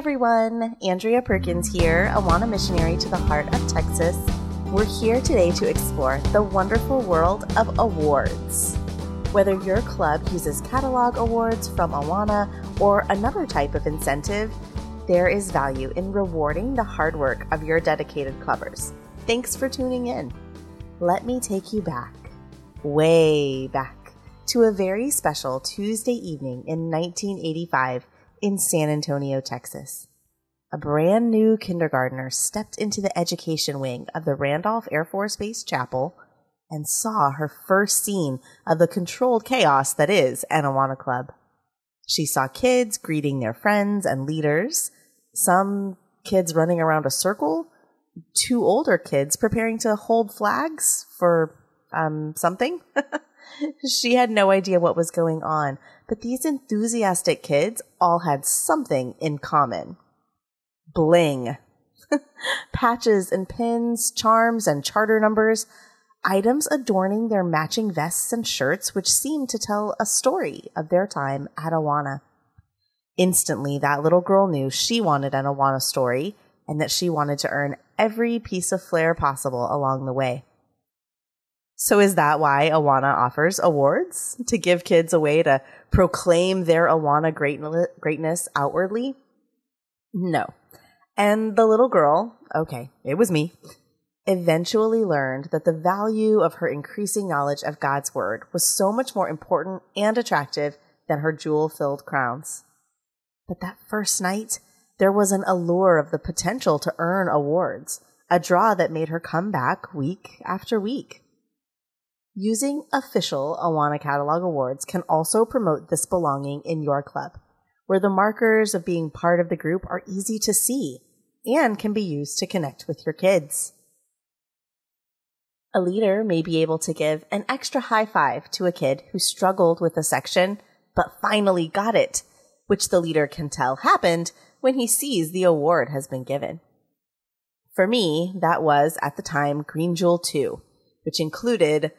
everyone, Andrea Perkins here, Awana missionary to the heart of Texas. We're here today to explore the wonderful world of awards. Whether your club uses catalog awards from Awana or another type of incentive, there is value in rewarding the hard work of your dedicated clubbers. Thanks for tuning in. Let me take you back, way back, to a very special Tuesday evening in 1985 in San Antonio, Texas. A brand new kindergartner stepped into the education wing of the Randolph Air Force Base Chapel and saw her first scene of the controlled chaos that is an Awana Club. She saw kids greeting their friends and leaders, some kids running around a circle, two older kids preparing to hold flags for um, something. she had no idea what was going on, but these enthusiastic kids all had something in common bling. Patches and pins, charms and charter numbers, items adorning their matching vests and shirts, which seemed to tell a story of their time at Awana. Instantly, that little girl knew she wanted an Awana story and that she wanted to earn every piece of flair possible along the way. So is that why Awana offers awards? To give kids a way to proclaim their Awana greatness outwardly? No. And the little girl, okay, it was me, eventually learned that the value of her increasing knowledge of God's word was so much more important and attractive than her jewel filled crowns. But that first night, there was an allure of the potential to earn awards, a draw that made her come back week after week. Using official Awana Catalog Awards can also promote this belonging in your club, where the markers of being part of the group are easy to see and can be used to connect with your kids. A leader may be able to give an extra high five to a kid who struggled with a section but finally got it, which the leader can tell happened when he sees the award has been given. For me, that was at the time Green Jewel 2, which included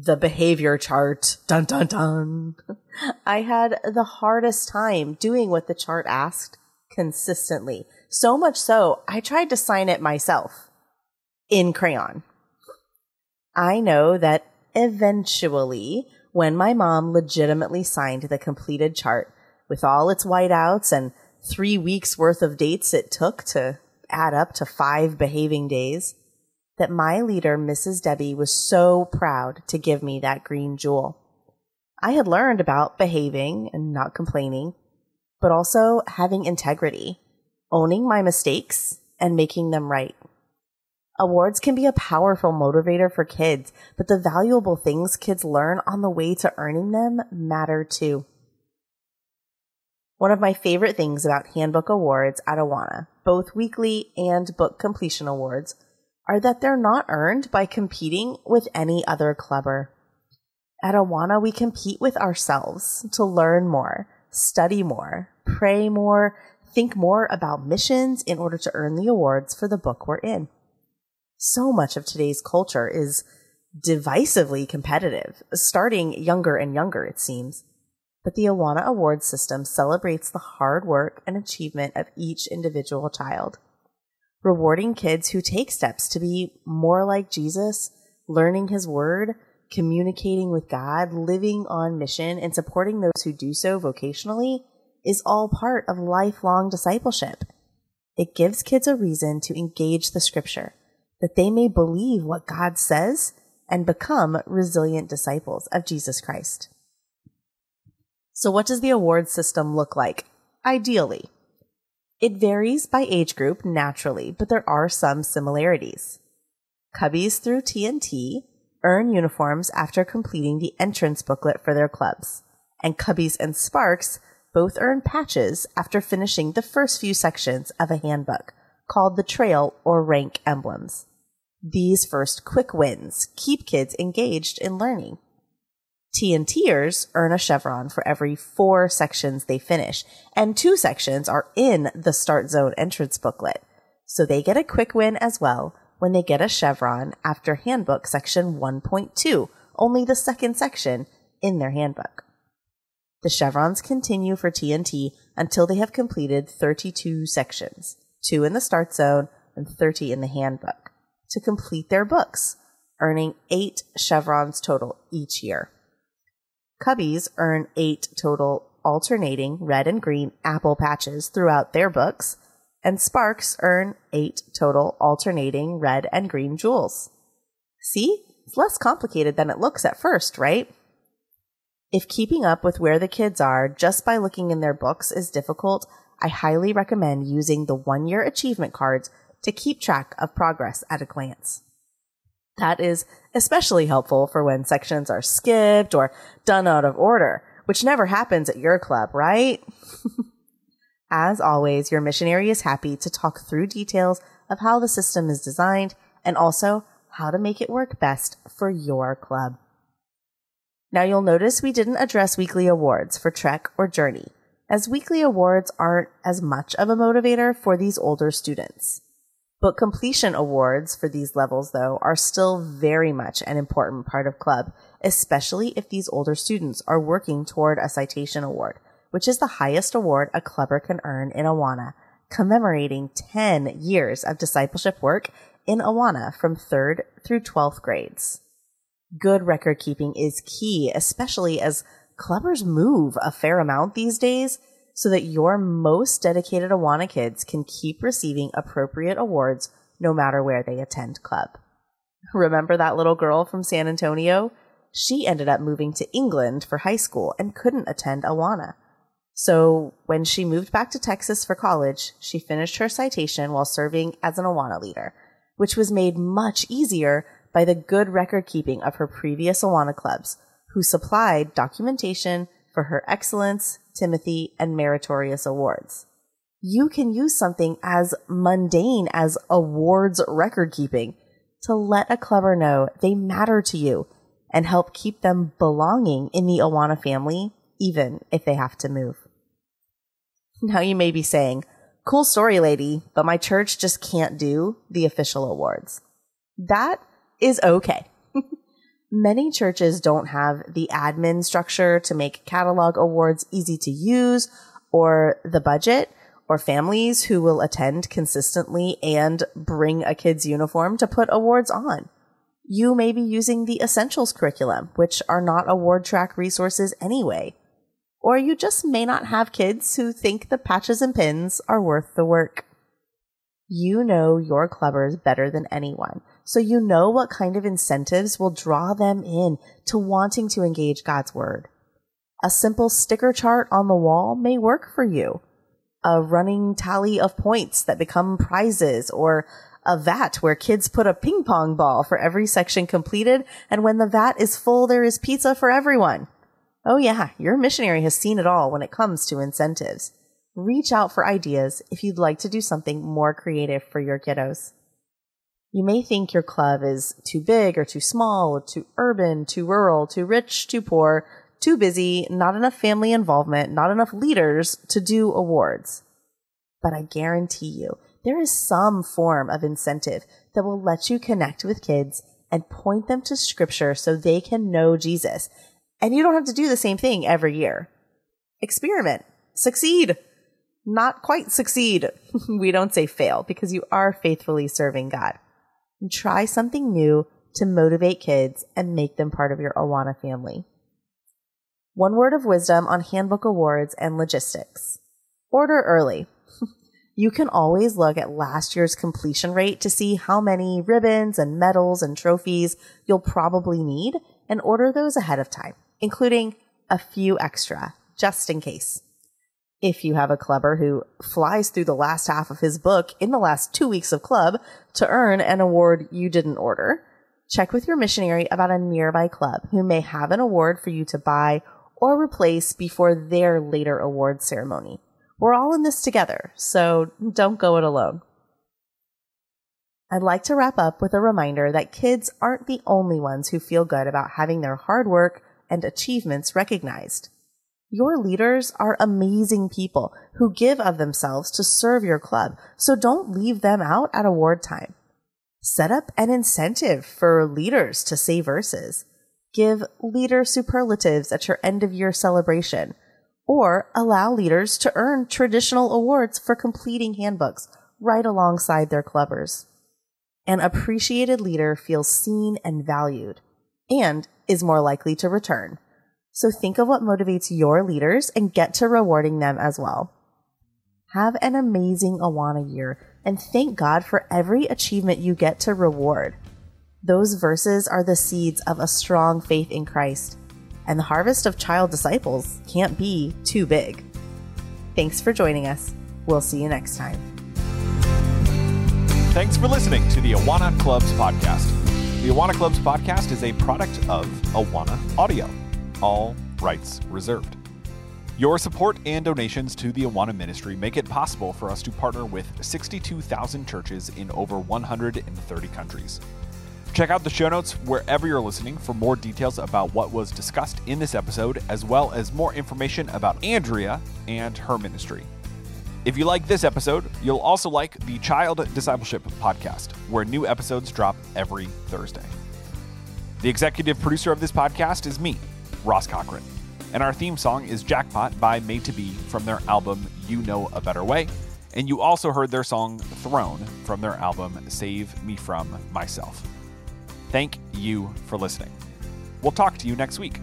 the behavior chart. Dun dun dun. I had the hardest time doing what the chart asked consistently. So much so, I tried to sign it myself in crayon. I know that eventually, when my mom legitimately signed the completed chart with all its whiteouts and three weeks worth of dates it took to add up to five behaving days, that my leader, Mrs. Debbie, was so proud to give me that green jewel. I had learned about behaving and not complaining, but also having integrity, owning my mistakes and making them right. Awards can be a powerful motivator for kids, but the valuable things kids learn on the way to earning them matter too. One of my favorite things about handbook awards at Awana, both weekly and book completion awards, are that they're not earned by competing with any other clubber. At Awana, we compete with ourselves to learn more, study more, pray more, think more about missions in order to earn the awards for the book we're in. So much of today's culture is divisively competitive, starting younger and younger, it seems. But the Awana Awards system celebrates the hard work and achievement of each individual child rewarding kids who take steps to be more like Jesus, learning his word, communicating with God, living on mission, and supporting those who do so vocationally is all part of lifelong discipleship. It gives kids a reason to engage the scripture, that they may believe what God says and become resilient disciples of Jesus Christ. So what does the award system look like? Ideally, it varies by age group naturally, but there are some similarities. Cubbies through TNT earn uniforms after completing the entrance booklet for their clubs, and Cubbies and Sparks both earn patches after finishing the first few sections of a handbook called the trail or rank emblems. These first quick wins keep kids engaged in learning. TNTers earn a chevron for every four sections they finish, and two sections are in the Start Zone entrance booklet. So they get a quick win as well when they get a chevron after handbook section 1.2, only the second section in their handbook. The chevrons continue for TNT until they have completed 32 sections, two in the start zone and 30 in the handbook, to complete their books, earning eight chevrons total each year. Cubbies earn eight total alternating red and green apple patches throughout their books, and Sparks earn eight total alternating red and green jewels. See? It's less complicated than it looks at first, right? If keeping up with where the kids are just by looking in their books is difficult, I highly recommend using the one year achievement cards to keep track of progress at a glance. That is especially helpful for when sections are skipped or done out of order, which never happens at your club, right? As always, your missionary is happy to talk through details of how the system is designed and also how to make it work best for your club. Now you'll notice we didn't address weekly awards for Trek or Journey, as weekly awards aren't as much of a motivator for these older students. Book completion awards for these levels, though, are still very much an important part of club, especially if these older students are working toward a citation award, which is the highest award a clubber can earn in Awana, commemorating 10 years of discipleship work in Awana from 3rd through 12th grades. Good record keeping is key, especially as clubbers move a fair amount these days so that your most dedicated Awana kids can keep receiving appropriate awards no matter where they attend club. Remember that little girl from San Antonio? She ended up moving to England for high school and couldn't attend Awana. So when she moved back to Texas for college, she finished her citation while serving as an Awana leader, which was made much easier by the good record keeping of her previous Awana clubs, who supplied documentation for her excellence, Timothy, and meritorious awards. You can use something as mundane as awards record keeping to let a clubber know they matter to you and help keep them belonging in the Awana family, even if they have to move. Now you may be saying, cool story, lady, but my church just can't do the official awards. That is okay. Many churches don't have the admin structure to make catalog awards easy to use or the budget or families who will attend consistently and bring a kid's uniform to put awards on. You may be using the essentials curriculum, which are not award track resources anyway. Or you just may not have kids who think the patches and pins are worth the work. You know your clubbers better than anyone so you know what kind of incentives will draw them in to wanting to engage God's word. A simple sticker chart on the wall may work for you. A running tally of points that become prizes or a vat where kids put a ping pong ball for every section completed. And when the vat is full, there is pizza for everyone. Oh yeah, your missionary has seen it all when it comes to incentives. Reach out for ideas if you'd like to do something more creative for your kiddos. You may think your club is too big or too small, or too urban, too rural, too rich, too poor, too busy, not enough family involvement, not enough leaders to do awards. But I guarantee you, there is some form of incentive that will let you connect with kids and point them to scripture so they can know Jesus. And you don't have to do the same thing every year. Experiment. Succeed. Not quite succeed. we don't say fail because you are faithfully serving God and try something new to motivate kids and make them part of your Awana family. One word of wisdom on handbook awards and logistics. Order early. you can always look at last year's completion rate to see how many ribbons and medals and trophies you'll probably need and order those ahead of time, including a few extra, just in case. If you have a clubber who flies through the last half of his book in the last two weeks of club to earn an award you didn't order, check with your missionary about a nearby club who may have an award for you to buy or replace before their later award ceremony. We're all in this together, so don't go it alone. I'd like to wrap up with a reminder that kids aren't the only ones who feel good about having their hard work and achievements recognized. Your leaders are amazing people who give of themselves to serve your club, so don't leave them out at award time. Set up an incentive for leaders to say verses. Give leader superlatives at your end of year celebration. or allow leaders to earn traditional awards for completing handbooks right alongside their clubbers. An appreciated leader feels seen and valued and is more likely to return. So think of what motivates your leaders and get to rewarding them as well. Have an amazing Awana year and thank God for every achievement you get to reward. Those verses are the seeds of a strong faith in Christ, and the harvest of child disciples can't be too big. Thanks for joining us. We'll see you next time. Thanks for listening to the Awana Clubs podcast. The Awana Clubs podcast is a product of Awana Audio, all rights reserved. Your support and donations to the Awana Ministry make it possible for us to partner with 62,000 churches in over 130 countries. Check out the show notes wherever you're listening for more details about what was discussed in this episode, as well as more information about Andrea and her ministry. If you like this episode, you'll also like the Child Discipleship podcast, where new episodes drop every Thursday. The executive producer of this podcast is me, Ross Cochran and our theme song is Jackpot by Made to Be from their album You Know a Better Way. And you also heard their song Throne from their album Save Me From Myself. Thank you for listening. We'll talk to you next week.